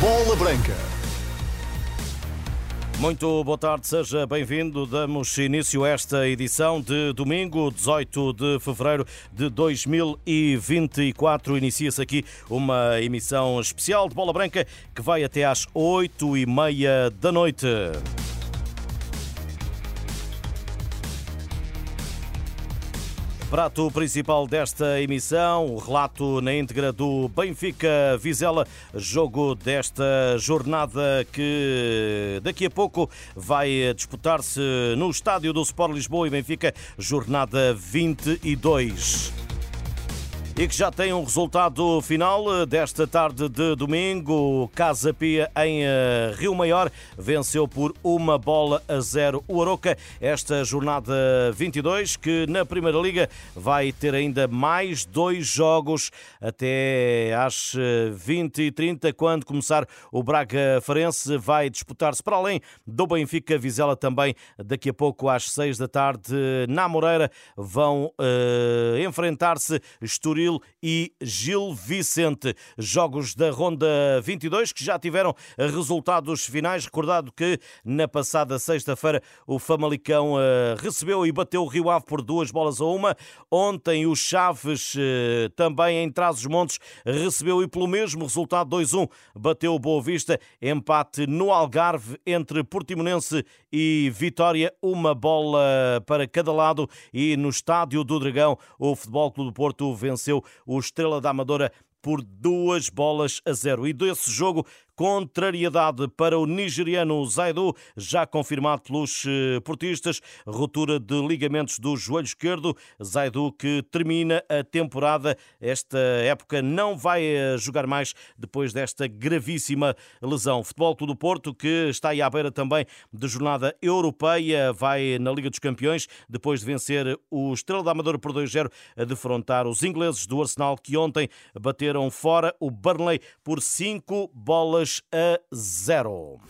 Bola Branca. Muito boa tarde, seja bem-vindo. Damos início a esta edição de domingo, 18 de fevereiro de 2024. Inicia-se aqui uma emissão especial de Bola Branca que vai até às 8 e meia da noite. Prato principal desta emissão, o relato na íntegra do Benfica Vizela, jogo desta jornada que daqui a pouco vai disputar-se no estádio do Sport Lisboa e Benfica, jornada 22 e que já tem um resultado final eh, desta tarde de domingo. Casa Pia em eh, Rio Maior venceu por uma bola a zero o Aroca. Esta jornada 22 que na Primeira Liga vai ter ainda mais dois jogos até às 20 eh, e 30 quando começar o Braga Farense vai disputar-se para além do Benfica Vizela também daqui a pouco às 6 da tarde na Moreira vão uh, enfrentar-se Estoril E Gil Vicente. Jogos da Ronda 22 que já tiveram resultados finais. Recordado que na passada sexta-feira o Famalicão eh, recebeu e bateu o Rio Ave por duas bolas a uma. Ontem o Chaves eh, também em Trás-os-Montes recebeu e pelo mesmo resultado 2-1 bateu o Boa Vista. Empate no Algarve entre Portimonense e Vitória. Uma bola para cada lado e no Estádio do Dragão o Futebol Clube do Porto venceu venceu o Estrela da Amadora por duas bolas a zero. E desse jogo Contrariedade para o nigeriano Zaidu, já confirmado pelos eh, portistas, ruptura de ligamentos do joelho esquerdo. Zaidu que termina a temporada. Esta época não vai eh, jogar mais depois desta gravíssima lesão. Futebol Clube do Porto, que está aí à beira também de jornada europeia, vai na Liga dos Campeões, depois de vencer o Estrela da Amadora por 2-0, a defrontar os ingleses do Arsenal, que ontem bateram fora o Burnley por 5 bolas a zero.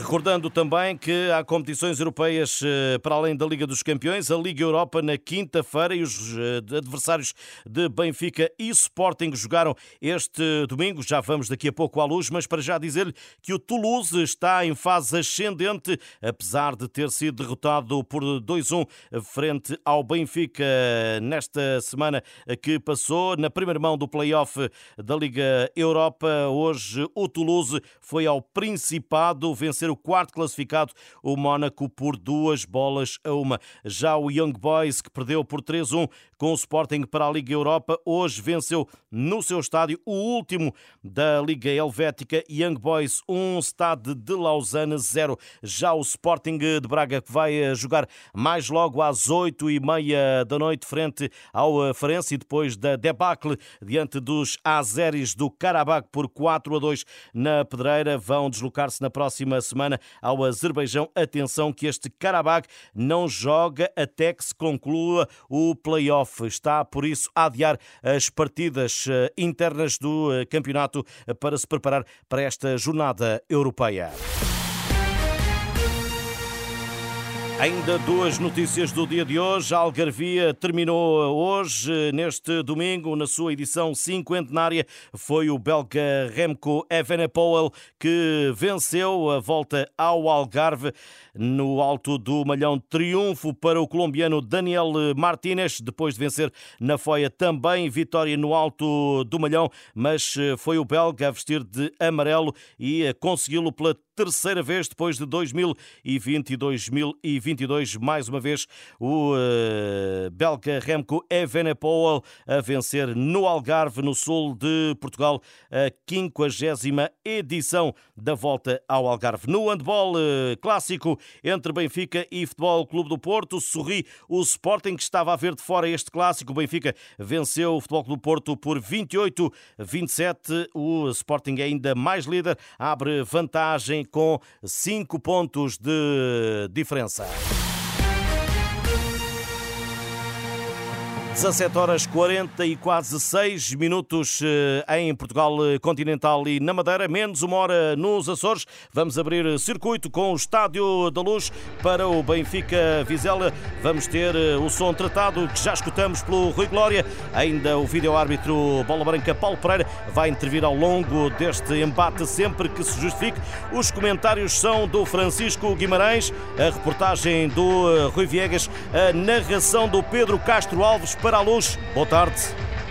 Recordando também que há competições europeias eh, para além da Liga dos Campeões, a Liga Europa na quinta-feira e os eh, adversários de Benfica e Sporting jogaram este domingo. Já vamos daqui a pouco à luz, mas para já dizer-lhe que o Toulouse está em fase ascendente, apesar de ter sido derrotado por 2-1 frente ao Benfica nesta semana que passou. Na primeira mão do play-off da Liga Europa, hoje o Toulouse foi ao Principado vencer o quarto classificado, o Mónaco, por duas bolas a uma. Já o Young Boys, que perdeu por 3-1 com o Sporting para a Liga Europa, hoje venceu no seu estádio o último da Liga Helvética, Young Boys 1, Stade de Lausanne 0. Já o Sporting de Braga, que vai eh, jogar mais logo às 8 e meia da noite, frente ao eh, Farense, e depois da debacle diante dos Azeris do Karabakh por 4 a 2 na Pedreira, vão deslocar-se na próxima semana semana ao Azerbaijão. Atenção que este Karabakh não joga até que se conclua o play-off. Está, por isso, a adiar as partidas eh, internas do eh, campeonato para se preparar para esta jornada europeia. Ainda duas notícias do dia de hoje. A Algarvia terminou hoje, neste domingo, na sua edição cinquentenária. Foi o belga Remco Evenepoel que venceu a volta ao Algarve no alto do Malhão. Triunfo para o colombiano Daniel Martínez, depois de vencer na Foia também vitória no alto do Malhão, mas foi o belga a vestir de amarelo e consegui-lo pela terceira vez depois de 2020 e 2022. Mais uma vez, o uh, belga Remco Evenepoel a vencer no Algarve, no sul de Portugal, a 50 edição da volta ao Algarve. No handball uh, clássico entre Benfica e Futebol Clube do Porto, sorri o Sporting que estava a ver de fora este clássico. Benfica venceu o Futebol Clube do Porto por 28-27. O Sporting é ainda mais líder, abre vantagem com 5 pontos de diferença. 17 horas 40 e quase 6 minutos eh, em Portugal eh, continental e na Madeira, menos uma hora nos Açores. Vamos abrir circuito com o Estádio da Luz para o Benfica Vizela. Vamos ter eh, o som tratado que já escutamos pelo Rui Glória. Ainda o vídeo-árbitro Bola Branca Paulo Pereira vai intervir ao longo deste embate sempre que se justifique. Os comentários são do Francisco Guimarães, a reportagem do Rui Viegas, a narração do Pedro Castro Alves para para a luz. Boa tarde.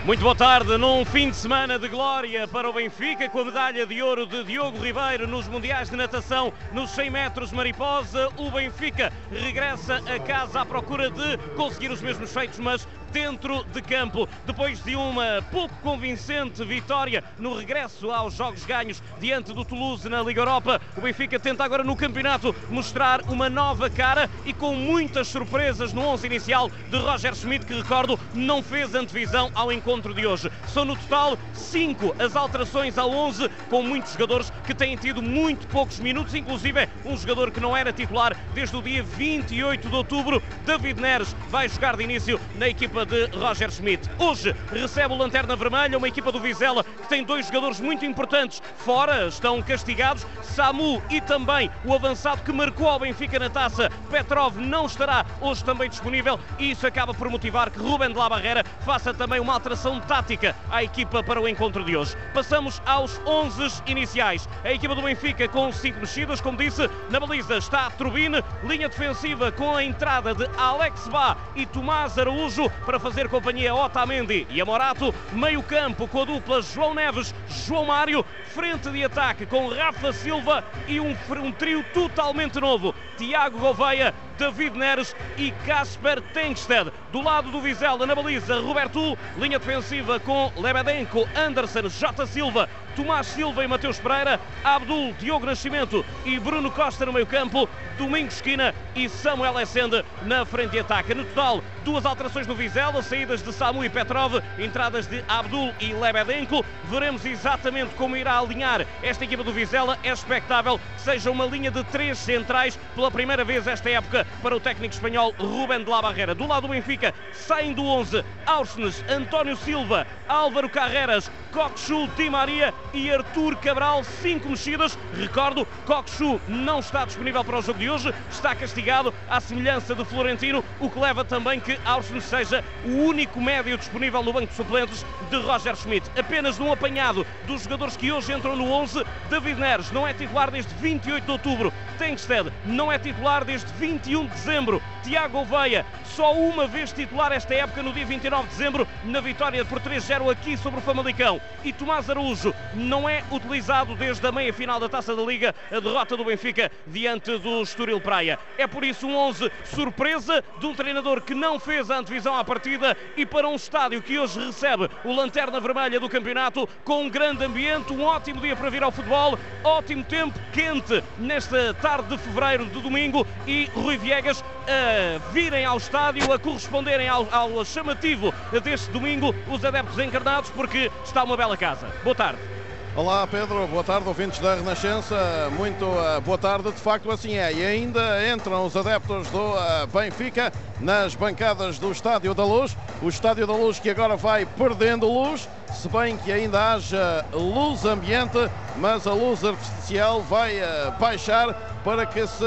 Muito boa tarde, num fim de semana de glória para o Benfica, com a medalha de ouro de Diogo Ribeiro nos Mundiais de Natação nos 100 metros mariposa. O Benfica regressa a casa à procura de conseguir os mesmos feitos, mas dentro de campo. Depois de uma pouco convincente vitória no regresso aos jogos ganhos diante do Toulouse na Liga Europa, o Benfica tenta agora no campeonato mostrar uma nova cara e com muitas surpresas no 11 inicial de Roger Schmidt, que recordo não fez antevisão ao encontro de hoje. São no total cinco as alterações ao 11, com muitos jogadores que têm tido muito poucos minutos, inclusive um jogador que não era titular desde o dia 28 de outubro, David Neres, vai jogar de início na equipa equipa de Roger Schmidt. Hoje recebe o Lanterna Vermelha, uma equipa do Vizela que tem dois jogadores muito importantes fora, estão castigados. Samu e também o avançado que marcou ao Benfica na taça, Petrov, não estará hoje também disponível e isso acaba por motivar que Ruben de la Barrera faça também uma alteração tática à equipa para o encontro de hoje. Passamos aos 11 iniciais. A equipa do Benfica com cinco mexidas, como disse, na baliza está Trubine, linha defensiva com a entrada de Alex Bá e Tomás Araújo para fazer companhia a Otamendi e a Morato. Meio campo com a dupla João Neves, João Mário. Frente de ataque com Rafa Silva e um, um trio totalmente novo. Tiago Gouveia, David Neres e Casper Tengsted. Do lado do Vizela, na baliza, Roberto, linha defensiva com Lebedenko, Anderson, J. Silva, Tomás Silva e Mateus Pereira, Abdul, Diogo Nascimento e Bruno Costa no meio campo, Domingos Esquina e Samuel Essende na frente de ataque. No total, duas alterações no Vizela, saídas de Samu e Petrov, entradas de Abdul e Lebedenko. Veremos exatamente como irá alinhar esta equipa do Vizela. É expectável que seja uma linha de três centrais pela primeira vez esta época para o técnico espanhol Rubén de la Barrera. Do lado do Benfica, saem do 11 Aursnes, António Silva, Álvaro Carreras, Coxu, Di Maria e Artur Cabral. Cinco mexidas. Recordo, Coxu não está disponível para o jogo de hoje, está castigado à semelhança de Florentino, o que leva também que Aursnes seja o único médio disponível no banco de suplentes de Roger Schmidt. Apenas num apanhado dos jogadores que hoje entram no 11, David Neres não é titular desde 28 de outubro, Tengsted não é titular desde 21 de dezembro, Tiago Veia só uma vez titular esta época no dia 29 de dezembro na vitória por 3-0 aqui sobre o Famalicão e Tomás Araújo não é utilizado desde a meia final da Taça da Liga, a derrota do Benfica diante do Estoril Praia. É por isso um 11 surpresa de um treinador que não fez a antevisão à partida e para um estádio que hoje recebe o Lanterna Vermelha do campeonato com um grande ambiente, um ótimo dia para vir ao futebol, ótimo tempo, quente nesta tarde de fevereiro de domingo e Rui Viegas a virem ao estádio, a corresponderem ao, ao chamativo deste domingo os adeptos encarnados porque está uma bela casa. Boa tarde. Olá Pedro, boa tarde, ouvintes da Renascença, muito uh, boa tarde, de facto assim é, e ainda entram os adeptos do uh, Benfica nas bancadas do Estádio da Luz, o Estádio da Luz que agora vai perdendo luz, se bem que ainda haja luz ambiente, mas a luz artificial vai uh, baixar para que se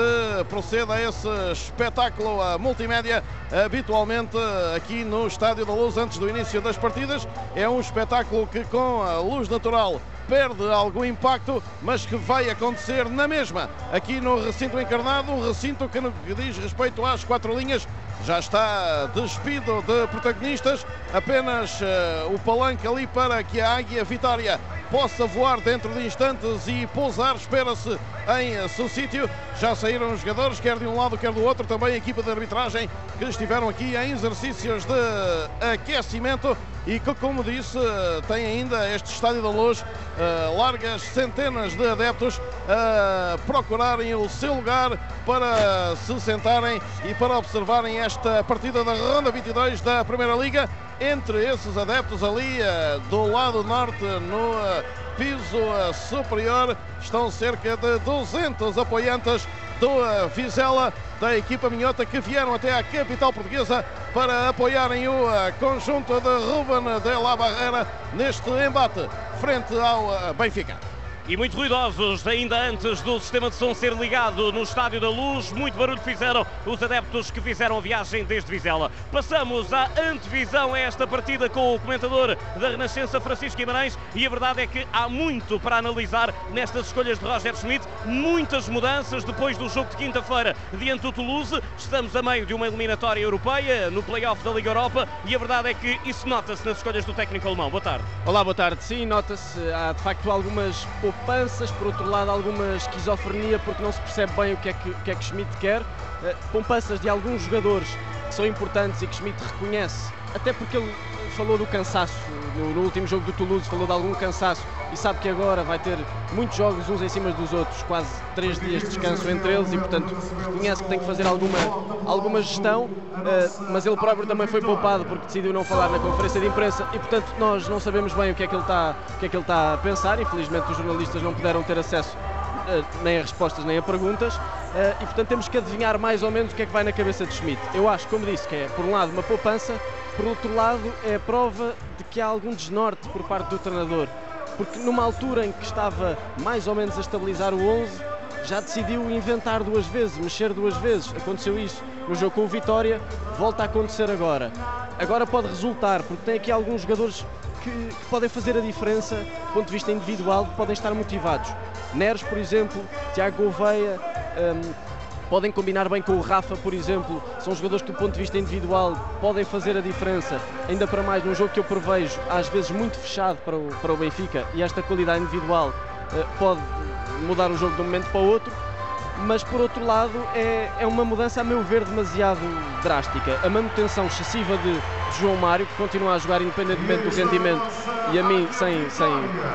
proceda a esse espetáculo multimédia habitualmente aqui no Estádio da Luz antes do início das partidas. É um espetáculo que com a luz natural perde algum impacto, mas que vai acontecer na mesma. Aqui no recinto encarnado, um recinto que, diz respeito às quatro linhas já está despido de protagonistas, apenas uh, o palanque ali para que a Águia Vitória possa voar dentro de instantes e pousar, espera-se, em seu sítio. Já saíram os jogadores, quer de um lado, quer do outro, também a equipa de arbitragem que estiveram aqui em exercícios de aquecimento e que, como disse, tem ainda este Estádio da Luz uh, largas centenas de adeptos a procurarem o seu lugar para se sentarem e para observarem esta partida da Ronda 22 da Primeira Liga. Entre esses adeptos ali uh, do lado norte, no uh, piso superior, estão cerca de 200 apoiantes do Vizela, da equipa minhota, que vieram até à capital portuguesa para apoiarem o conjunto de Ruben de la Barreira neste embate frente ao Benfica e muito ruidosos, ainda antes do sistema de som ser ligado no Estádio da Luz. Muito barulho fizeram os adeptos que fizeram a viagem desde Vizela. Passamos à antevisão a esta partida com o comentador da Renascença, Francisco Guimarães, e a verdade é que há muito para analisar nestas escolhas de Roger Schmidt. Muitas mudanças depois do jogo de quinta-feira diante do Toulouse. Estamos a meio de uma eliminatória europeia no play-off da Liga Europa e a verdade é que isso nota-se nas escolhas do técnico alemão. Boa tarde. Olá, boa tarde. Sim, nota-se. Há de facto algumas poupanças, por outro lado alguma esquizofrenia porque não se percebe bem o que é que, que, é que Schmidt quer, uh, poupanças de alguns jogadores que são importantes e que Schmidt reconhece, até porque ele falou do cansaço, no, no, último jogo do Toulouse falou de algum cansaço e sabe que agora vai ter muitos jogos uns em cima dos outros, quase três dias de descanso entre eles e portanto reconhece que tem que fazer alguma, alguma gestão, uh, mas ele próprio também foi poupado porque decidiu não falar na conferência de imprensa e portanto nós não sabemos bem o que é que ele está, o que é que ele está a pensar, infelizmente os jornalistas não puderam ter acesso nem a respostas nem a perguntas uh, e portanto temos que adivinhar mais ou menos o que é que vai na cabeça de Schmidt. Eu acho, como disse, que é por um lado uma poupança, por outro lado é a prova de que há algum desnorte por parte do treinador porque numa altura em que estava mais ou menos a estabilizar o 11, já decidiu inventar duas vezes, mexer duas vezes. Aconteceu isso no jogo com o Vitória, volta a acontecer agora. Agora pode resultar, porque tem aqui alguns jogadores que, que podem fazer a diferença do ponto de vista individual, podem estar motivados. Neres, por exemplo, Tiago Gouveia, um, podem combinar bem com o Rafa, por exemplo. São jogadores que, do ponto de vista individual, podem fazer a diferença. Ainda para mais num jogo que eu prevejo, às vezes muito fechado para o, para o Benfica, e esta qualidade individual uh, pode mudar o jogo de um momento para o outro mas por outro lado é, é uma mudança, a meu ver, demasiado drástica. A manutenção excessiva de, João Mário, que continua a jogar independentemente do rendimento e a mim sem, sem,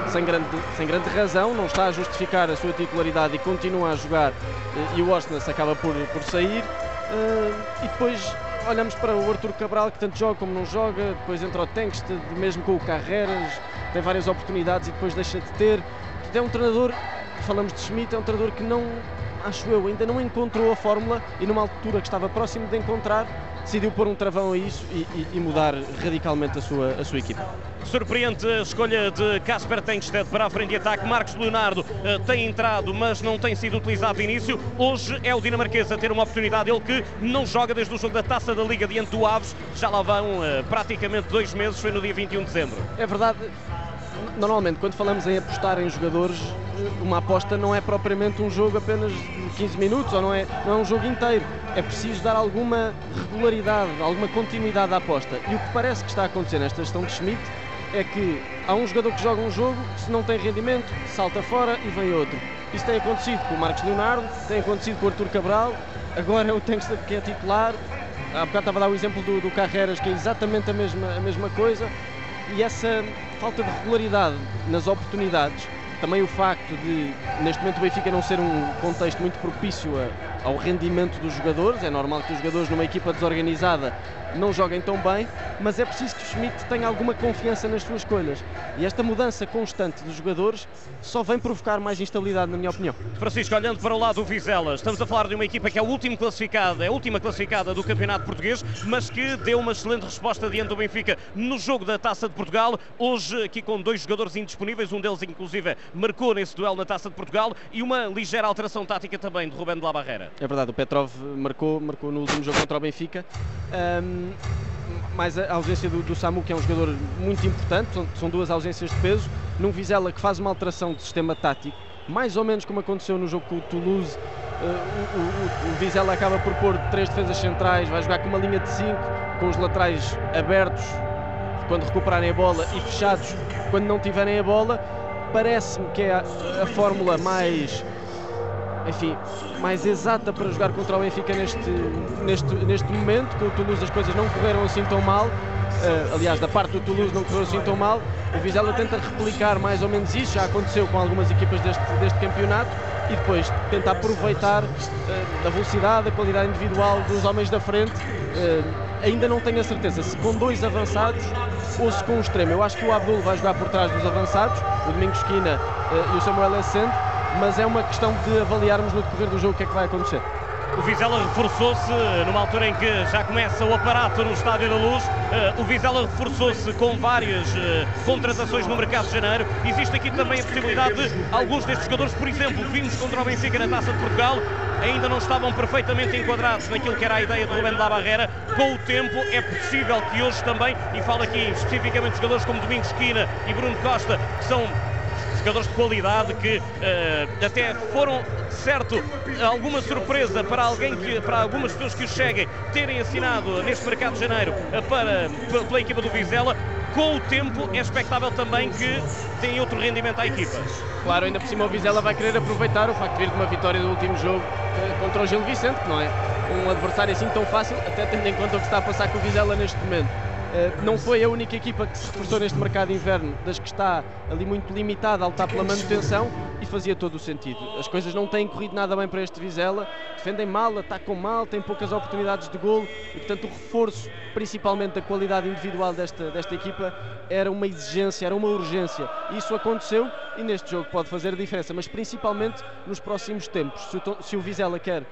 sem, grande, sem grande razão, não está a justificar a sua titularidade e continua a jogar eh, e o Osnas acaba por, por sair. Uh, e depois olhamos para o Arthur Cabral, que tanto joga como não joga, depois entra o Tenkst, mesmo com o Carreras, tem várias oportunidades e depois deixa de ter. É um treinador, falamos de Schmidt, é um treinador que não acho eu, ainda não encontrou a fórmula e numa altura que estava próximo de encontrar, decidiu pôr um travão a isso e, e, e mudar radicalmente a sua, a sua equipa. Surpreende a escolha de Casper Tengsted para a frente de ataque. Marcos Leonardo uh, tem entrado, mas não tem sido utilizado de início. Hoje é o dinamarquês a ter uma oportunidade. Ele que não joga desde o jogo da Taça da Liga diante do Aves. Já lá vão uh, praticamente dois meses, foi no dia 21 de dezembro. É verdade. Normalmente, quando falamos em apostar em jogadores, uma aposta não é propriamente um jogo apenas de 15 minutos ou não é, não é um jogo inteiro. É preciso dar alguma regularidade, alguma continuidade à aposta. E o que parece que está a acontecer nesta gestão de Schmidt é que há um jogador que joga um jogo, se não tem rendimento, salta fora e vem outro. Isso tem acontecido com o Marcos Leonardo, tem acontecido com o Artur Cabral, agora é o Tengsted que é titular. Há bocado estava a dar o exemplo do, do Carreras, que é exatamente a mesma, a mesma coisa. E essa falta de regularidade nas oportunidades também o facto de, neste momento, o Benfica não ser um contexto muito propício ao rendimento dos jogadores. É normal que os jogadores numa equipa desorganizada não joguem tão bem, mas é preciso que o Schmidt tenha alguma confiança nas suas escolhas. E esta mudança constante dos jogadores só vem provocar mais instabilidade, na minha opinião. Francisco, olhando para o lado do Vizela, estamos a falar de uma equipa que é a última classificada, é a última classificada do Campeonato Português, mas que deu uma excelente resposta diante do Benfica no jogo da Taça de Portugal. Hoje, aqui com dois jogadores indisponíveis, um deles, inclusive, marcou nesse duelo na Taça de Portugal e uma ligeira alteração tática também de Rubén de la Barreira. É verdade, o Petrov marcou, marcou no último jogo contra o Benfica. Um, mais a ausência do, do, Samu, que é um jogador muito importante, são, são, duas ausências de peso. Num Vizela que faz uma alteração de sistema tático, mais ou menos como aconteceu no jogo com o Toulouse. Uh, o, o, o, Vizela acaba por pôr três defesas centrais, vai jogar com uma linha de cinco, com os laterais abertos quando recuperarem a bola e fechados quando não tiverem a bola parece-me que é a, a fórmula mais enfim, mais exata para jogar contra o Benfica neste, neste, neste momento. Com o Toulouse as coisas não correram assim tão mal. Uh, aliás, da parte do Toulouse não correu assim tão mal. O Vizela tenta replicar mais ou menos isso, já aconteceu com algumas equipas deste, deste campeonato. E depois tenta aproveitar uh, da velocidade, da qualidade individual dos homens da frente. Uh, ainda não tenho a certeza se com dois avançados ou se com um extremo. Eu acho que o Abdul vai jogar por trás dos avançados, o Domingos Esquina uh, e o Samuel Essende, mas é uma questão de avaliarmos no decorrer do jogo o que é que vai acontecer. O Vizela reforçou-se numa altura em que já começa o aparato no Estádio da Luz. O Vizela reforçou-se com várias contratações no mercado de janeiro. Existe aqui também a possibilidade de alguns destes jogadores, por exemplo, vimos contra o Benfica na Taça de Portugal, ainda não estavam perfeitamente enquadrados naquilo que era a ideia do Rubén de la Barreira. Com o tempo é possível que hoje também, e falo aqui especificamente de jogadores como Domingos Quina e Bruno Costa, que são jogadores de qualidade que uh, até foram certo alguma surpresa para alguém que para algumas pessoas que cheguem terem assinado neste mercado de janeiro uh, para pela equipa do Vizela com o tempo é expectável também que tenha outro rendimento à equipa. Claro, ainda por cima o Vizela vai querer aproveitar o facto de vir de uma vitória do último jogo uh, contra o Gil Vicente, não é um adversário assim tão fácil, até tendo em conta o que está a passar com o Vizela neste momento. Eh, não foi a única equipa que se reforçou neste mercado de inverno, das que está ali muito limitada a lutar pela manutenção e fazia todo o sentido. As coisas não têm corrido nada bem para este Vizela, defendem mal, atacam mal, têm poucas oportunidades de golo e, portanto, o reforço, principalmente da qualidade individual desta, desta equipa, era uma exigência, era uma urgência. Isso aconteceu e neste jogo pode fazer a diferença, mas principalmente nos próximos tempos. Se o, se o Vizela quer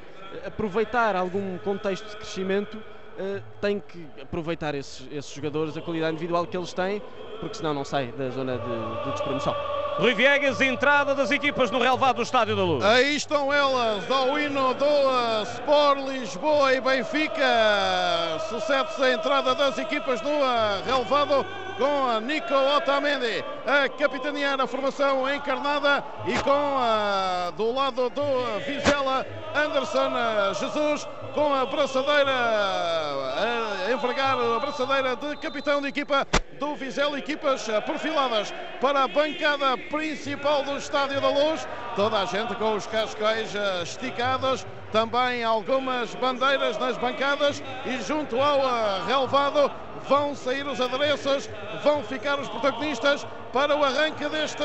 aproveitar algum contexto de crescimento, uh, tem que aproveitar esses, esses, jogadores, a qualidade individual que eles têm, porque senão não sai da zona de, de despromoção. Rui Viegas, entrada das equipas no relevado do Estádio da Luz. Aí estão elas, ao hino do Sport Lisboa e Benfica. Sucede-se a entrada das equipas no relevado com a Nico Otamendi. A capitanear a formação encarnada e com a, do lado do Vizela Anderson Jesus com a braçadeira a envergar a braçadeira de capitão de equipa do Vizela, equipas perfiladas para a bancada principal do Estádio da Luz, toda a gente com os cascóis esticados, também algumas bandeiras nas bancadas e junto ao relevado vão sair os adereços, vão ficar os protagonistas para o arranque deste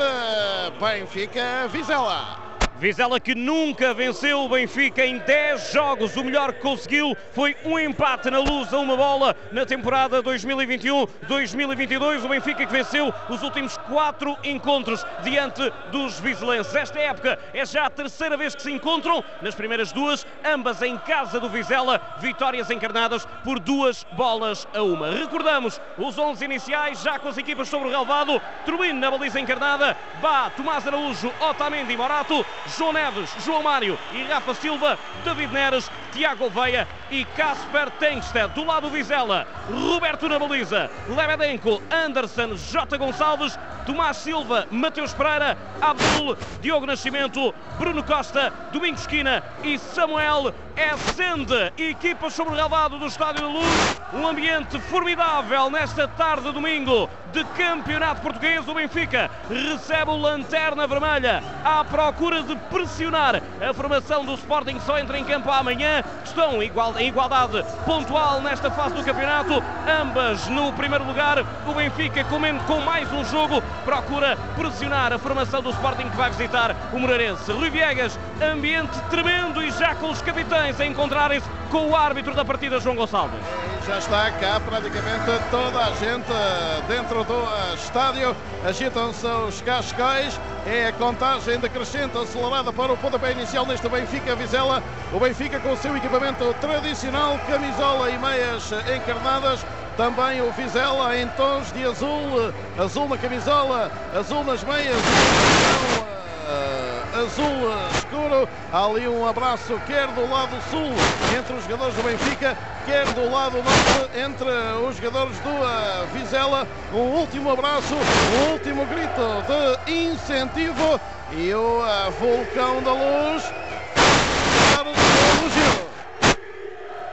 Benfica Vizela. Vizela que nunca venceu o Benfica em 10 jogos. O melhor que conseguiu foi um empate na luz a uma bola na temporada 2021-2022. O Benfica que venceu os últimos quatro encontros diante dos vizelenses. Esta época é já a terceira vez que se encontram. Nas primeiras duas, ambas em casa do Vizela, vitórias encarnadas por duas bolas a uma. Recordamos os 11 iniciais, já com as equipas sobre o relvado. Truino na baliza encarnada, Bá, Tomás Araújo, Otamendi e Morato. João Neves, João Mário e Rafa Silva, David Neres, Tiago Veia e Casper Tengsted. Do lado do Vizela, Roberto na baliza, Lebedenko, Anderson, J. Gonçalves, Tomás Silva, Mateus Pereira, Abdul, Diogo Nascimento, Bruno Costa, Domingos Esquina e Samuel Essende. Equipas sobre o relvado do Estádio da Luz. Um ambiente formidável nesta tarde de domingo de Campeonato Português. O Benfica recebe o Lanterna Vermelha à procura de pressionar a formação do Sporting. Só entra em campo amanhã. Estão em igualdade pontual nesta fase do campeonato. Ambas no primeiro lugar. O Benfica comendo com mais um jogo. Procura pressionar a formação do Sporting que vai visitar o Moreirense. Rui Viegas, ambiente tremendo e já com os capitães a encontrarem-se com o árbitro da partida, João Gonçalves. Já está cá praticamente toda a gente dentro do estádio. Agitam-se os cascais. É a contagem decrescente acelerada para o pontapé inicial neste Benfica Vizela. O Benfica com o seu equipamento tradicional, camisola e meias encarnadas. Também o Vizela em tons de azul, azul na camisola, azul nas meias. Uh, azul escuro. Há ali um abraço, quer do lado sul, entre os jogadores do Benfica, quer do lado norte, entre os jogadores do Vizela. Um último abraço, um último grito de incentivo. E o uh, Vulcão da Luz.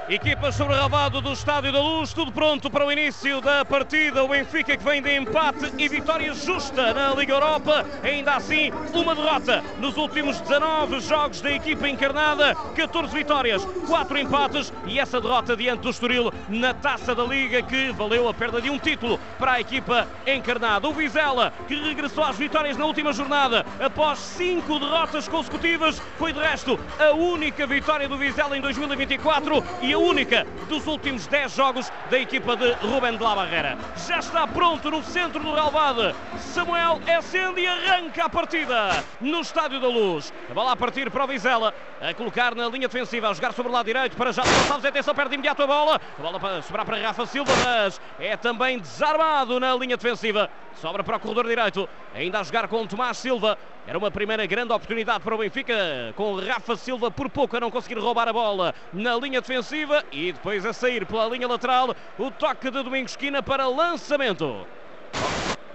Equipa sobre o do Estádio da Luz, tudo pronto para o início da partida. O Benfica que vem de empate e vitória justa na Liga Europa. Ainda assim, uma derrota nos últimos 19 jogos da equipa encarnada. 14 vitórias, 4 empates e essa derrota diante do Estoril na Taça da Liga que valeu a perda de um título para a equipa encarnada. O Vizela que regressou às vitórias na última jornada após 5 derrotas consecutivas. Foi de resto a única vitória do Vizela em 2024 e a única dos últimos 10 jogos da equipa de Rubén de la Barrera. Já está pronto no centro do relvado. Samuel acende e arranca a partida no Estádio da Luz. A bola a partir para o Vizela, a colocar na linha defensiva, a jogar sobre o lado direito para já Gonçalves. Atenção, perde imediato a bola. A bola para sobrar para Rafa Silva, mas é também desarmado na linha defensiva. Sobra para o corredor direito, ainda a jogar com Tomás Silva. Era uma primeira grande oportunidade para o Benfica, com Rafa Silva por pouco a não conseguir roubar a bola na linha defensiva e depois a sair pela linha lateral. O toque de Domingos Esquina para lançamento.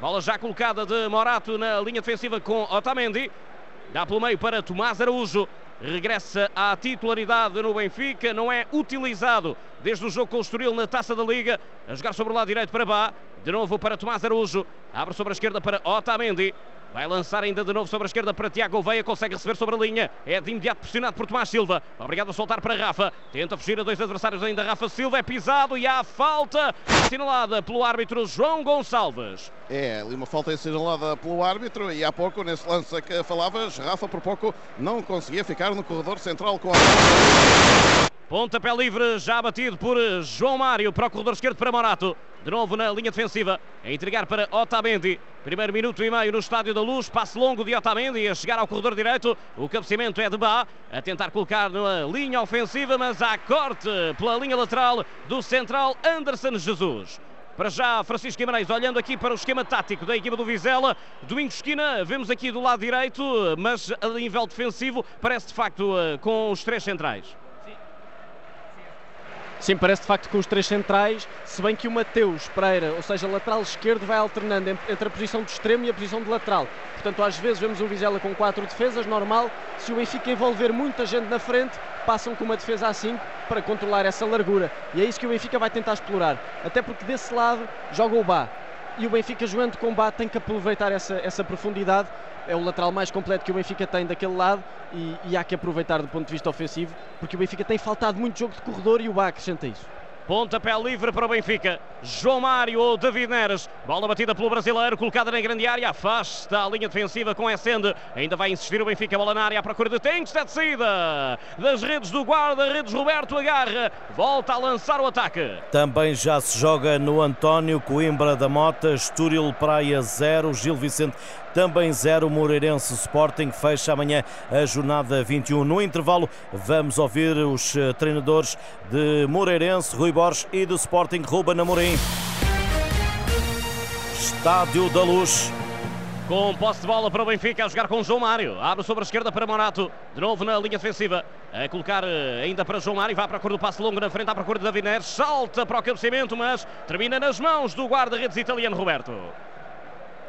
Bola já colocada de Morato na linha defensiva com Otamendi. Dá pelo meio para Tomás Araújo. Regressa à titularidade no Benfica. Não é utilizado desde o jogo com o Estoril na Taça da Liga. A jogar sobre o lado direito para Bá. De novo para Tomás Araújo. Abre sobre a esquerda para Otamendi. Vai lançar ainda de novo sobre a esquerda para Tiago Veia, consegue receber sobre a linha. É de imediato pressionado por Tomás Silva. Obrigado a soltar para Rafa. Tenta fugir a dois adversários ainda. Rafa Silva é pisado e há falta assinalada pelo árbitro João Gonçalves. É, ali uma falta assinalada pelo árbitro e há pouco, nesse lance que falavas, Rafa por pouco não conseguia ficar no corredor central com a Pontapé livre, já batido por João Mário para o corredor esquerdo para Morato. De novo na linha defensiva, a entregar para Otamendi. Primeiro minuto e meio no Estádio da Luz, passe longo de Otamendi a chegar ao corredor direito. O cabeceamento é de Bá, a tentar colocar na linha ofensiva, mas há corte pela linha lateral do central Anderson Jesus. Para já, Francisco Guimarães, olhando aqui para o esquema tático da equipa do Vizela. Domingos Esquina, vemos aqui do lado direito, mas a nível defensivo, parece de facto eh, com os três centrais. Sim, parece de facto com os três centrais, se bem que o Mateus Pereira, ou seja, lateral esquerdo, vai alternando entre a posição de extremo e a posição de lateral. Portanto, às vezes vemos o Vizela com quatro defesas, normal. Se o Benfica envolver muita gente na frente, passam com uma defesa a 5 para controlar essa largura. E é isso que o Benfica vai tentar explorar. Até porque desse lado joga o Bá. E o Benfica jogando com Bá tem que aproveitar essa, essa profundidade é o lateral mais completo que o Benfica tem daquele lado e, e, há que aproveitar do ponto de vista ofensivo, porque o Benfica tem faltado muito jogo de corredor e o Bá acrescenta isso. Pontapé livre para o Benfica. João Mário ou David Neres. Bola batida pelo brasileiro, colocada na grande área. Afasta a linha defensiva com Essende. Ainda vai insistir o Benfica. Bola na área à procura de Tentes. É de saída das redes do guarda-redes Roberto agarra. Volta a lançar o ataque. Também já se joga no António Coimbra da Mota. Estoril Praia 0. Gil Vicente também 0. Moreirense Sporting fecha amanhã a jornada 21. No intervalo, vamos ouvir os eh, treinadores de Moreirense, Rui Borges e do Sporting, Ruben Amorim. Estádio da Luz. Com posse de bola para o Benfica, a jogar com João Mário. Abre sobre a esquerda para Morato. De novo na linha defensiva. A colocar eh, ainda para João Mário. Vai para a cor do passe longo na frente, à procura de David Neres. Salta para o cabeceamento, mas termina nas mãos do guarda-redes italiano Roberto.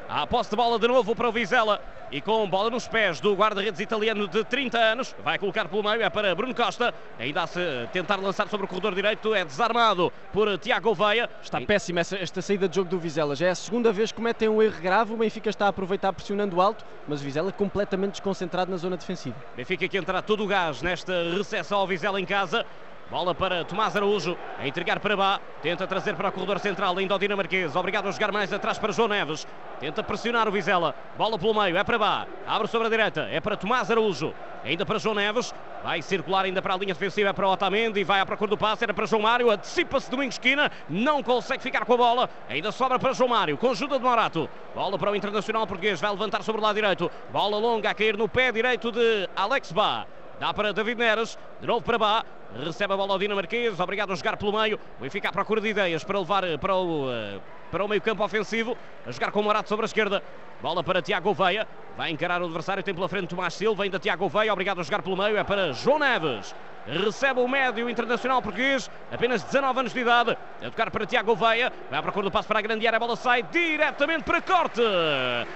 A posse de bola de novo para o Vizela e com bola nos pés do guarda-redes italiano de 30 anos. Vai colocar pelo meio, é para Bruno Costa. Ainda a se tentar lançar sobre o corredor direito, é desarmado por Tiago Veia. Está péssima esta, esta saída de jogo do Vizela. Já é a segunda vez que cometem um erro grave. O Benfica está a aproveitar pressionando alto, mas o Vizela completamente desconcentrado na zona defensiva. Benfica que entrar todo o gás nesta recepção ao Vizela em casa. Bola para Tomás Araújo, a entregar para Bá, tenta trazer para o corredor central, ainda o dinamarquês, obrigado a jogar mais atrás para João Neves, tenta pressionar o Vizela, bola pelo meio, é para Bá, abre sobre a direita, é para Tomás Araújo, ainda para João Neves, vai circular ainda para a linha defensiva, é para Otamendi, vai à procura do passe, era para João Mário, antecipa-se Domingos Esquina, não consegue ficar com a bola, ainda sobra para João Mário, com ajuda de Morato, bola para o Internacional Português, vai levantar sobre o lado direito, bola longa a cair no pé direito de Alex Bá, Dá para David Neres, de novo para Bá, recebe a bola ao dinamarquês, obrigado a jogar pelo meio, o Benfica à procura de ideias para levar eh, para o, eh, para o meio campo ofensivo, a jogar com o Morato sobre a esquerda, bola para Tiago Veia, vai encarar o adversário, tem pela frente Tomás Silva, ainda Tiago Veia, obrigado a jogar pelo meio, é para João Neves, recebe o médio internacional português, apenas 19 anos de idade, a tocar para Tiago Veia, vai à procura do passo para a grande área, a bola sai diretamente para corte,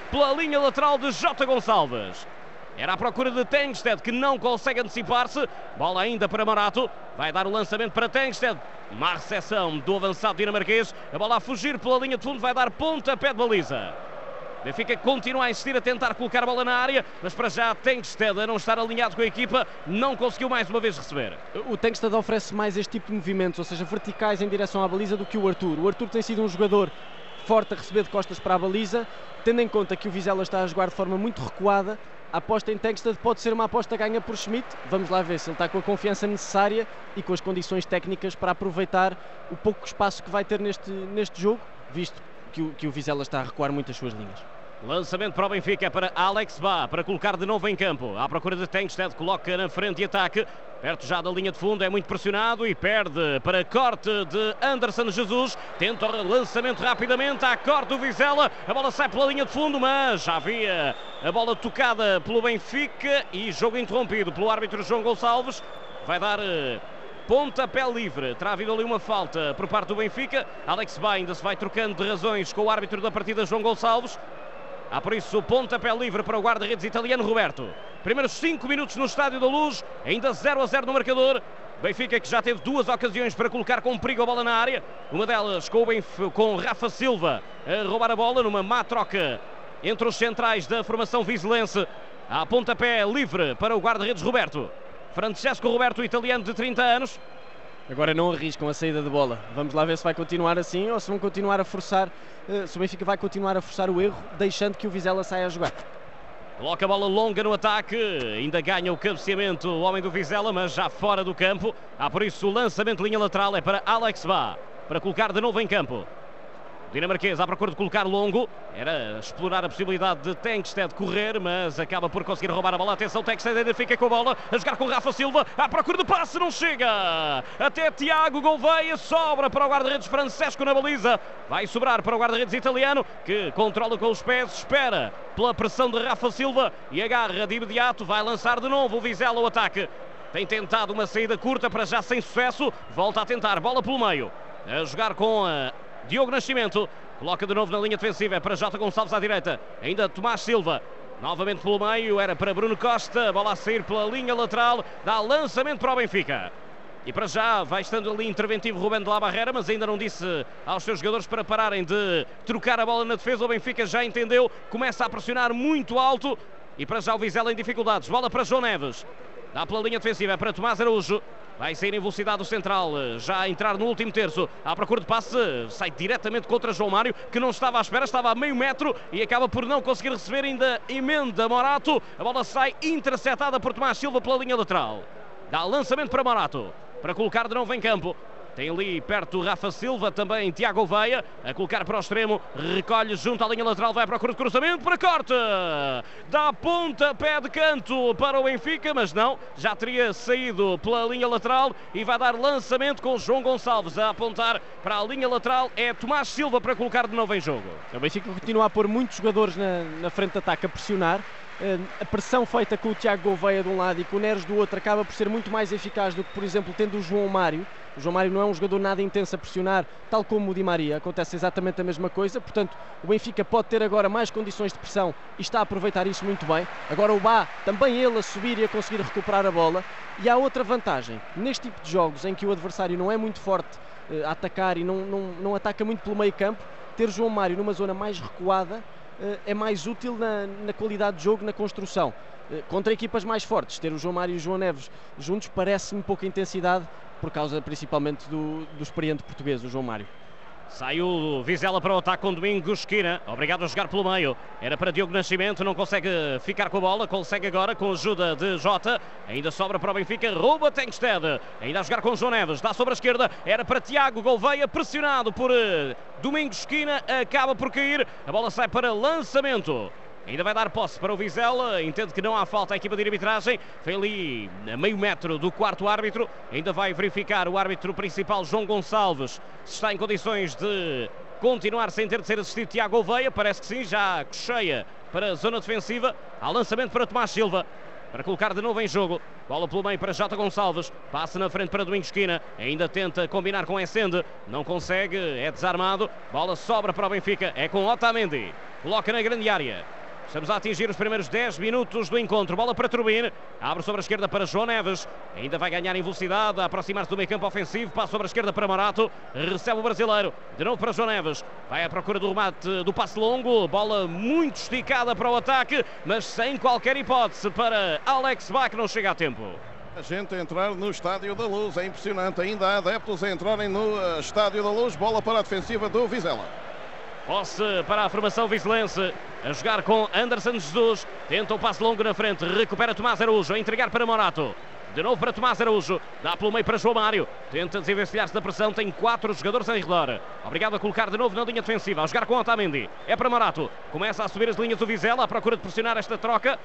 pela linha lateral de Jota Gonçalves. Era à procura de Tengsted, que não consegue antecipar-se. Bola ainda para Morato. Vai dar o lançamento para Tengsted. Má recepção do avançado dinamarquês. A bola a fugir pela linha de fundo. Vai dar ponta-pé de baliza. Benfica continua a insistir a tentar colocar a bola na área, mas para já Tengsted a não estar alinhado com a equipa, não conseguiu mais uma vez receber. O Tengsted oferece mais este tipo de movimentos, ou seja, verticais em direção à baliza do que o Arthur. O Arthur tem sido um jogador forte a receber de costas para a baliza, tendo em conta que o Vizela está a jogar de forma muito recuada, a aposta em Tengsted pode ser uma aposta ganha por Schmidt. Vamos lá ver se ele está com a confiança necessária e com as condições técnicas para aproveitar o pouco espaço que vai ter neste, neste jogo, visto que o, que o Vizela está a recuar muito as suas linhas. Lançamento para o Benfica é para Alex Bá, para colocar de novo em campo. À procura de Tengsted, coloca na frente e ataque. Perto já da linha de fundo, é muito pressionado e perde para corte de Anderson Jesus. Tenta o lançamento rapidamente, à corte do Vizela. A bola sai pela linha de fundo, mas já havia a bola tocada pelo Benfica e jogo interrompido pelo árbitro João Gonçalves. Vai dar eh, pontapé livre. Terá havido ali uma falta por parte do Benfica. Alex Bá ainda se vai trocando de razões com o árbitro da partida, João Gonçalves. Há por isso o pontapé livre para o guarda-redes italiano Roberto. Primeiros 5 minutos no Estádio da Luz, ainda 0 a 0 no marcador. Benfica que já teve duas ocasiões para colocar com perigo a bola na área. Uma delas com, o com Rafa Silva a roubar a bola numa má troca entre os centrais da formação vizelense. Há pontapé livre para o guarda-redes Roberto. Francesco Roberto, italiano de 30 anos, Agora não arriscam a saída de bola. Vamos lá ver se vai continuar assim ou se vão continuar a forçar, uh, se o Benfica vai continuar a forçar o erro, deixando que o Vizela saia a jogar. Coloca a bola longa no ataque, ainda ganha o cabeceamento o homem do Vizela, mas já fora do campo. Há por isso o lançamento de linha lateral é para Alex Bá, para colocar de novo em campo. Dinamarquês à procura de colocar longo. Era explorar a possibilidade de Tengsted correr, mas acaba por conseguir roubar a bola. Atenção, Tengsted ainda fica com a bola. A jogar com Rafa Silva. À procura de passe, não chega. Até Tiago Gouveia sobra para o guarda-redes Francesco na baliza. Vai sobrar para o guarda-redes italiano, que controla com os pés, espera pela pressão de Rafa Silva e agarra de imediato. Vai lançar de novo o Vizela ao ataque. Tem tentado uma saída curta para já sem sucesso. Volta a tentar, bola pelo meio. A jogar com a Diogo Nascimento coloca de novo na linha defensiva, é para Jota Gonçalves à direita, ainda Tomás Silva. Novamente pelo meio, era para Bruno Costa, bola a sair pela linha lateral, dá lançamento para o Benfica. E para já vai estando ali interventivo Rubén de la Barreira, mas ainda não disse aos seus jogadores para pararem de trocar a bola na defesa. O Benfica já entendeu, começa a pressionar muito alto. E para já o Vizela em dificuldades. Bola para João Neves. Dá pela linha defensiva, é para Tomás Araújo. Vai sair em velocidade o central, já a entrar no último terço. À procura de passe, sai diretamente contra João Mário, que não estava à espera, estava a meio metro e acaba por não conseguir receber ainda emenda Morato. A bola sai interceptada por Tomás Silva pela linha lateral. Dá lançamento para Morato, para colocar de novo em campo. Tem ali perto Rafa Silva, também Tiago Veia, a colocar para o extremo, recolhe junto à linha lateral, vai procura de cruzamento para corte. Dá ponta, pé de canto para o Benfica, mas não, já teria saído pela linha lateral e vai dar lançamento com João Gonçalves a apontar para a linha lateral. É Tomás Silva para colocar de novo em jogo. O Benfica continua a pôr muitos jogadores na, na frente de ataque a pressionar. Eh, a pressão feita com o Tiago Gouveia de um lado e com o Neres do outro acaba por ser muito mais eficaz do que, por exemplo, tendo o João Mário o João Mário não é um jogador nada intenso a pressionar, tal como o Di Maria. Acontece exatamente a mesma coisa. Portanto, o Benfica pode ter agora mais condições de pressão e está a aproveitar isso muito bem. Agora o Bá, também ele a subir e a conseguir recuperar a bola. E há outra vantagem. Neste tipo de jogos em que o adversário não é muito forte eh, a atacar e não, não, não ataca muito pelo meio campo, ter João Mário numa zona mais recuada é mais útil na, na qualidade de jogo, na construção eh, contra equipas mais fortes. Ter o João Mário e o João Neves juntos parece-me pouca intensidade por causa principalmente do, do experiente português, o João Mário. Saiu Vizela para o ataque com Domingos Esquina, obrigado a jogar pelo meio. Era para Diogo Nascimento, não consegue ficar com a bola, consegue agora com a ajuda de Jota. Ainda sobra para o Benfica, rouba Tengsted. Ainda a jogar com João Neves, dá sobre a esquerda. Era para Tiago Gouveia, pressionado por eh, Domingos Esquina, acaba por cair. A bola sai para lançamento. Ainda vai dar posse para o Vizela. Entende que não há falta à equipa de arbitragem. Foi ali a meio metro do quarto árbitro. Ainda vai verificar o árbitro principal, João Gonçalves, se está em condições de continuar sem ter de ser assistido Tiago Oveia. Parece que sim, já cheia para a zona defensiva. Há lançamento para Tomás Silva. Para colocar de novo em jogo. Bola pelo meio para Jota Gonçalves. Passa na frente para Domingos Esquina. Ainda tenta combinar com Essende. Não consegue. É desarmado. Bola sobra para o Benfica. É com Otamendi. Coloca na grande área. Estamos a atingir os primeiros 10 minutos do encontro. Bola para Turbine. Abre sobre a esquerda para João Neves. Ainda vai ganhar em velocidade. Aproximar-se do meio campo ofensivo. Passa sobre a esquerda para Morato. Recebe o brasileiro. De novo para João Neves. Vai à procura do remate do passe longo. Bola muito esticada para o ataque. Mas sem qualquer hipótese para Alex Bach. Não chega a tempo. A gente a entrar no Estádio da Luz. É impressionante. Ainda há adeptos a entrarem no eh, Estádio da Luz. Bola para a defensiva do Vizela. Posse para a formação vizelense. A jogar com Anderson Jesus. Tenta o passe longo na frente. Recupera Tomás Araújo. A entregar para Morato. De novo para Tomás Araújo. Dá pelo meio para João Mário. Tenta desenvencilhar-se da pressão. Tem quatro jogadores em redor. Obrigado a colocar de novo na linha defensiva. A jogar com Otamendi. É para Morato. Começa a subir as linhas do Vizela. À procura de pressionar esta troca.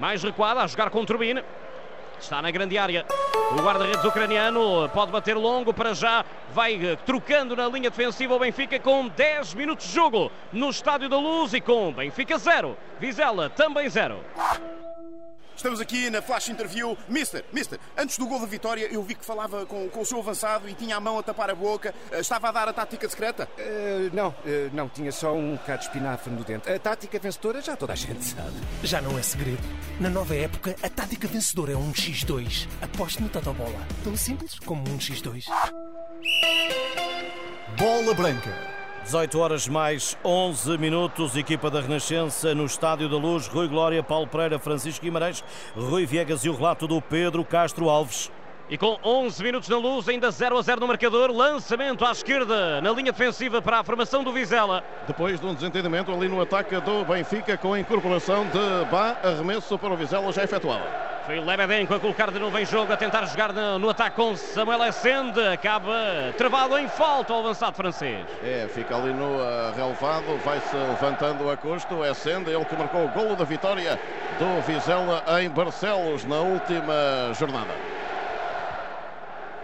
Mais recuada. A jogar com Turbine. Está na grande área. O guarda-redes ucraniano pode bater longo para já. Vai eh, trocando na linha defensiva o Benfica com 10 minutos de jogo no Estádio da Luz e com Benfica 0. Vizela também 0. Estamos aqui na Flash Interview. Mister, Mister, antes do gol da vitória eu vi que falava com, com o seu avançado e tinha a mão a tapar a boca. Eh, estava a dar a tática secreta? Uh, não, uh, não, tinha só um bocado de espinafre no dente. A tática vencedora já toda a gente sabe. Já não é segredo. Na nova época, a tática vencedora é um X2. Aposte no Totobola. Tão simples como um X2. Bola Branca. 18 horas mais 11 minutos, equipa da Renascença no Estádio da Luz, Rui Glória, Paulo Pereira, Francisco Guimarães, Rui Viegas e o relato do Pedro Castro Alves. E com 11 minutos na luz, ainda 0 a 0 no marcador, lançamento à esquerda na linha defensiva para a formação do Vizela. Depois de um desentendimento ali no ataque do Benfica com a incorporação de Bá, arremesso para o Vizela já efetuado. Foi Lebedenko a colocar de novo em jogo, a tentar jogar no, ataque com Samuel Essende. Acaba travado em falta o avançado francês. É, fica ali no uh, relevado, vai-se levantando a custo. Essende, ele que marcou o golo da vitória do Vizela em Barcelos na última jornada.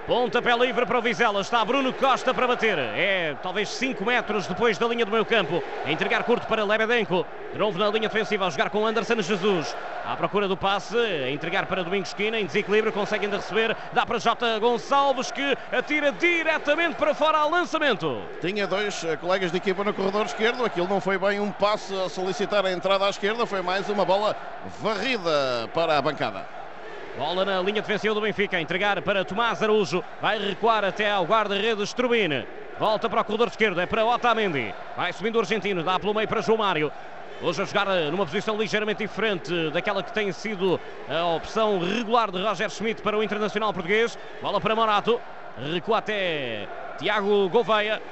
Pontapé livre para o Vizela. Está Bruno Costa para bater. É talvez 5 metros depois da linha do meio campo. A entregar curto para Lebedenko. De novo na linha defensiva a jogar com Anderson Jesus. À procura do passe. A entregar para Domingos Esquina. Em desequilíbrio. Consegue ainda receber. Dá para Jota Gonçalves que atira diretamente para fora ao lançamento. Tinha dois eh, colegas de equipa no corredor esquerdo. Aquilo não foi bem um passe a solicitar a entrada à esquerda. Foi mais uma bola varrida para a bancada. Bola na linha defensiva do Benfica, entregar para Tomás Araújo, vai recuar até ao guarda-redes Trubin. Volta para o corredor esquerdo, é para Otamendi. Vai subindo o argentino, dá pelo meio para João Mário. Hoje a jogar numa posição ligeiramente diferente daquela que tem sido a opção regular de Roger Schmidt para o Internacional Português. Bola para Morato, recua até Tiago Gouveia.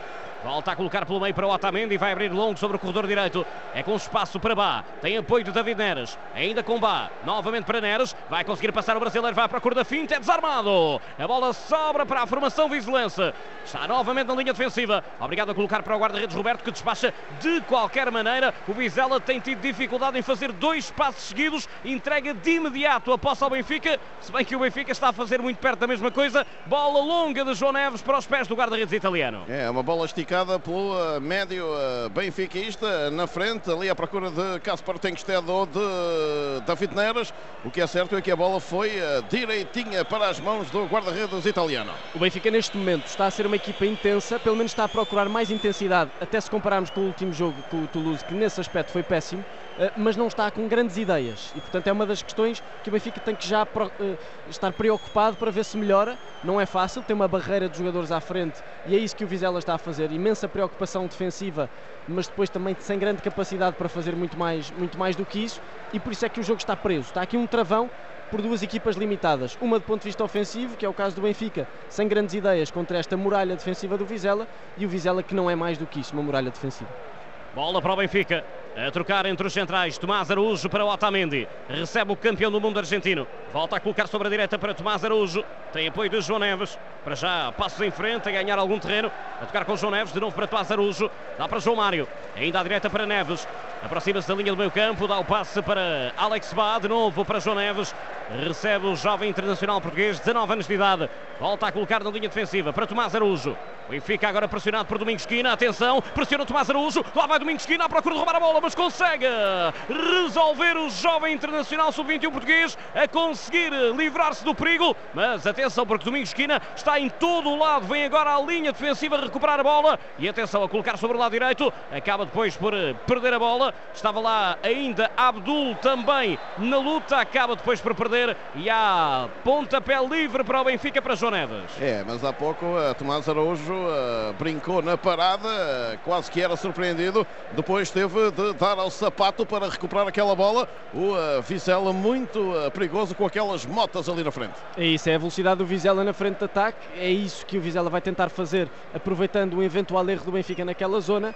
Volta a colocar pelo meio para o Otamendi. Vai abrir longo sobre o corredor direito. É com espaço para Bá. Tem apoio de David Neres. Ainda com Bá. Novamente para Neres. Vai conseguir passar o brasileiro. Vai para a cor da finta. É desarmado. A bola sobra para a formação vizelense. Está novamente na linha defensiva. Obrigado a colocar para o guarda-redes Roberto que despacha de qualquer maneira. O Vizela tem tido dificuldade em fazer dois passos seguidos. Entrega de imediato a posse ao Benfica. Se bem que o Benfica está a fazer muito perto da mesma coisa. Bola longa de João Neves para os pés do guarda-redes italiano. É uma bola esticada marcada pelo médio benfiquista na frente, ali à procura de Caspar Tengsted ou de David Neres. O que é certo é que a bola foi uh, direitinha para as mãos do guarda-redes italiano. O Benfica neste momento está a ser uma equipa intensa, pelo menos está a procurar mais intensidade, até se compararmos com o último jogo com o Toulouse, que nesse aspecto foi péssimo. Eh, mas não está com grandes ideias e portanto é uma das questões que o Benfica tem que já eh, estar preocupado para ver se melhora. Não é fácil, tem uma barreira de jogadores à frente e é isso que o Vizela está a fazer. Imensa preocupação defensiva, mas depois também sem grande capacidade para fazer muito mais, muito mais do que isso e por isso é que o jogo está preso. Está aqui um travão por duas equipas limitadas. Uma do ponto de vista ofensivo, que é o caso do Benfica, sem grandes ideias contra esta muralha defensiva do Vizela, e o Vizela que não é mais do que isso, uma muralha defensiva. Bola para o Benfica. A trocar entre os centrais, Tomás Araújo para Otamendi. Recebe o campeão do mundo argentino. Volta a colocar sobre a direita para Tomás Araújo. Tem apoio de João Neves. Para já, passos em frente, a ganhar algum terreno. A tocar com João Neves, de novo para Tomás Araújo. Dá para João Mário. Ainda à direita para Neves. Aproxima-se da linha do meio campo. Dá o passe para Alex Bá. De novo para João Neves. Recebe o jovem internacional português, 19 anos de idade. Volta a colocar na linha defensiva para Tomás Araújo. O Benfica agora pressionado por Domingos Quina. Atenção, pressiona Tomás Araújo. Lá vai Domingos Quina à procura de roubar a bola, mas consegue resolver o jovem internacional sub-21 português a conseguir livrar-se do perigo. Mas atenção, porque Domingos Esquina está em todo o lado. Vem agora à linha defensiva recuperar a bola. E atenção a colocar sobre o lado direito. Acaba depois por perder a bola. Estava lá ainda Abdul também na luta. Acaba depois por perder. E há pontapé livre para o Benfica, para João Neves. É, mas há pouco a Tomás Araújo uh, brincou na parada, uh, quase que era surpreendido. Depois teve de dar ao sapato para recuperar aquela bola. O uh, Vizela muito perigoso com aquelas motas ali na frente. É isso, é a velocidade do Vizela na frente de ataque. É isso que o Vizela vai tentar fazer, aproveitando o eventual erro do Benfica naquela zona,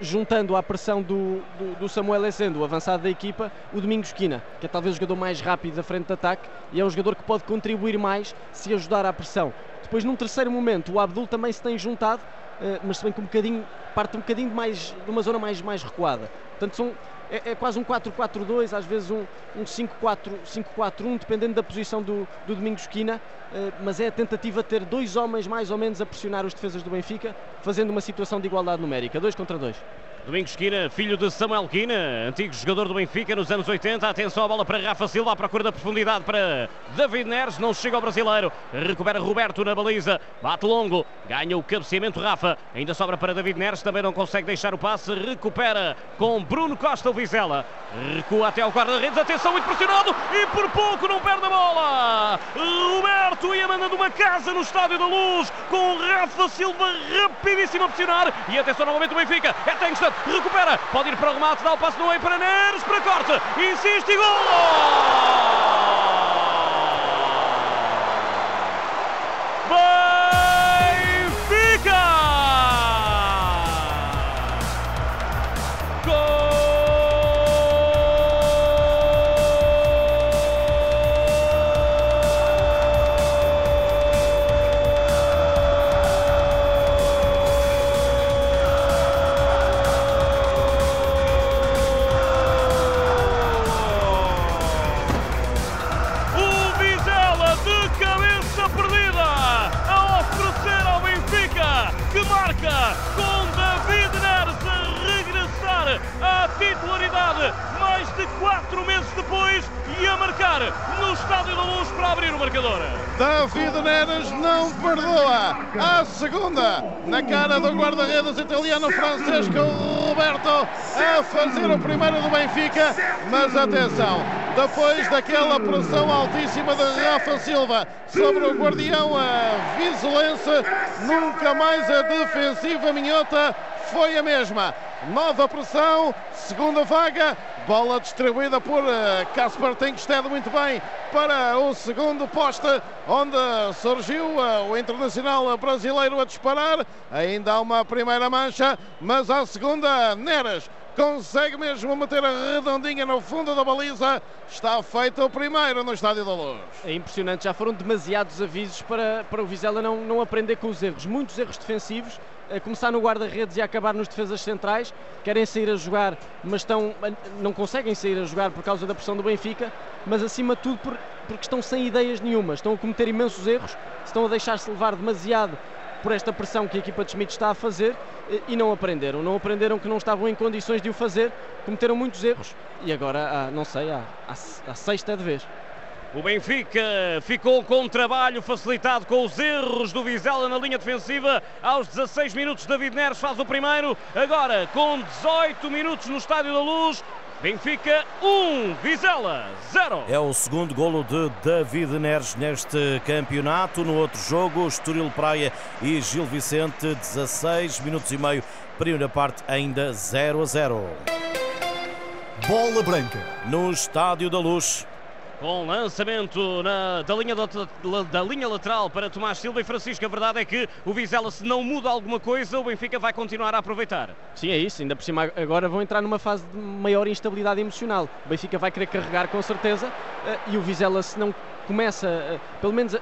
juntando à pressão do, do, do Samuel Essendo, o avançado da equipa, o Domingos Quina, que é talvez o jogador mais rápido da frente de ataque e é um jogador que pode contribuir mais se ajudar à pressão. Depois, num terceiro momento, o Abdul também se tem juntado, eh, mas se bem que um bocadinho, parte um bocadinho mais, de uma zona mais, mais recuada. Portanto, são, é, é quase um 4-4-2, às vezes um, um 5-4-1, dependendo da posição do, do Quina, eh, mas é a tentativa de ter dois homens mais ou menos a pressionar os defesas do Benfica, fazendo uma situação de igualdade numérica, 2 contra 2. Domingos Quina, filho de Samuel Quina, antigo jogador do Benfica nos anos 80. Atenção à bola para Rafa Silva, à procura da profundidade para David Neres. Não chega ao brasileiro. Recupera Roberto na baliza. Bate longo. Ganha o cabeceamento Rafa. Ainda sobra para David Neres. Também não consegue deixar o passe. Recupera com Bruno Costa o Vizela. Recua até ao guarda-redes. Atenção, muito pressionado. E por pouco não perde a bola. Roberto ia mandando uma casa no Estádio da Luz. Com Rafa Silva rapidíssimo a pressionar. E atenção novamente o Benfica. É Recupera, pode ir para o remate, dá o passo no meio para Neres, para corte, insiste e gol! Fazer o primeiro do Benfica. Mas atenção, depois daquela pressão altíssima de Rafa Silva sobre o guardião a vizulense, nunca mais a defensiva minhota foi a mesma. Nova pressão, segunda vaga, bola distribuída por Casper Tenkstedt muito bem para o segundo poste, onde surgiu uh, o internacional brasileiro a disparar. Ainda há uma primeira mancha, mas a segunda, Neres consegue mesmo meter a redondinha no fundo da baliza. Está feito o primeiro no Estádio da Luz. É impressionante, já foram demasiados avisos para, para o Vizela não, não aprender com os erros. Muitos erros defensivos, a começar no guarda-redes e a acabar nos defesas centrais. Querem sair a jogar, mas estão, não conseguem sair a jogar por causa da pressão do Benfica, mas acima de tudo por, porque estão sem ideias nenhuma. Estão a cometer imensos erros, estão a deixar-se levar demasiado por esta pressão que a equipa de Schmidt está a fazer eh, e não aprenderam. Não aprenderam que não estavam em condições de o fazer, cometeram muitos erros e agora, não sei, a, a, sexta de vez. O Benfica ficou com um trabalho facilitado com os erros do Vizela na linha defensiva. Aos 16 minutos, David Neres faz o primeiro. Agora, com 18 minutos no Estádio da Luz, Benfica 1, Vizela 0. É o segundo golo de David Neres neste campeonato. No outro jogo, Estoril Praia e Gil Vicente, 16 minutos e meio. Primeira parte ainda 0 a 0. Bola Branca. No Estádio da Luz com lançamento na, da, linha, da linha lateral para Tomás Silva e Francisco. A verdade é que o Vizela, se não muda alguma coisa, o Benfica vai continuar a aproveitar. Sim, é isso. Ainda por cima, agora vão entrar numa fase de maior instabilidade emocional. O Benfica vai querer carregar com certeza eh, e o Vizela, se não começa, eh, pelo menos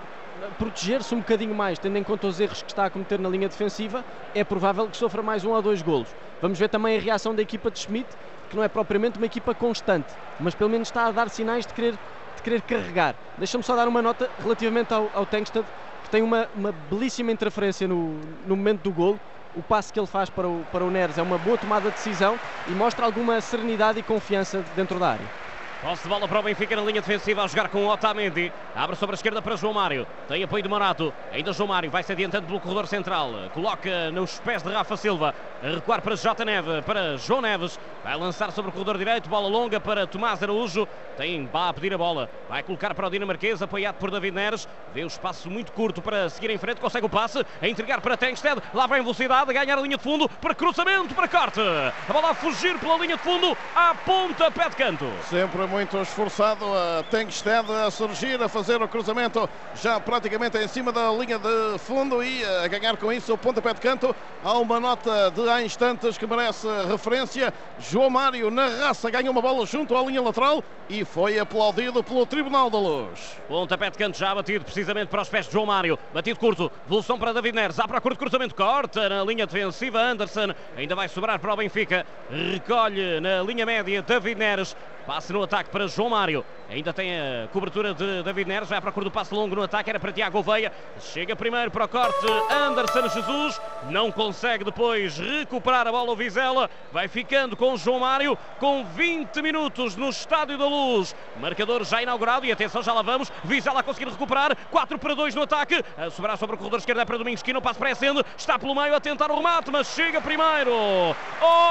proteger-se um bocadinho mais, tendo em conta os erros que está a cometer na linha defensiva, é provável que sofra mais um ou dois golos. Vamos ver também a reação da equipa de Schmidt, que não é propriamente uma equipa constante, mas pelo menos está a dar sinais de querer de querer carregar. Deixa-me só dar uma nota relativamente ao, ao Tankstad, que tem uma, uma belíssima interferência no, no momento do golo. O passe que ele faz para o, para o Neres é uma boa tomada de decisão e mostra alguma serenidade e confiança dentro da área. Posse de bola para o Benfica na linha defensiva a jogar com o Otamendi. Abre sobre a esquerda para João Mário. Tem apoio de Morato. Ainda João Mário vai se adiantando pelo corredor central. Coloca nos pés de Rafa Silva. A recuar para Jota Neves, para João Neves. Vai lançar sobre o corredor direito. Bola longa para Tomás Araújo. Tem Bá a pedir a bola. Vai colocar para o dinamarquês, apoiado por David Neres. Vê o espaço muito curto para seguir em frente. Consegue o passe. A entregar para Tengsted. Lá vai em velocidade. Ganhar a linha de fundo. Para cruzamento, para corte. A bola a fugir pela linha de fundo. À ponta, pé de canto. Sempre muito esforçado a Tengsted a surgir, a fazer o cruzamento já praticamente em cima da linha de fundo e a ganhar com isso o pontapé de canto. Há uma nota de há instantes que merece referência. João Mário na raça ganha uma bola junto à linha lateral e foi aplaudido pelo Tribunal da Luz. Pontapé de canto já batido precisamente para os pés de João Mário. Batido curto, evolução para David Neres. À procura de cruzamento, corta na linha defensiva. Anderson ainda vai sobrar para o Benfica. Recolhe na linha média David Neres. Passe no ataque para João Mário. Ainda tem a cobertura de David Neres. Vai à procura do passe longo no ataque. Era para Tiago Veia. Chega primeiro para o corte Anderson Jesus. Não consegue depois recuperar a bola o Vizela. Vai ficando com João Mário com 20 minutos no Estádio da Luz. Marcador já inaugurado e atenção, já lá vamos. Vizela a conseguir recuperar. 4 para 2 no ataque. A sobrar sobre o corredor esquerdo é para Domingos que não passa para Está pelo meio a tentar o remate, mas chega primeiro.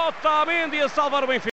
Otamendi a salvar o Benfica.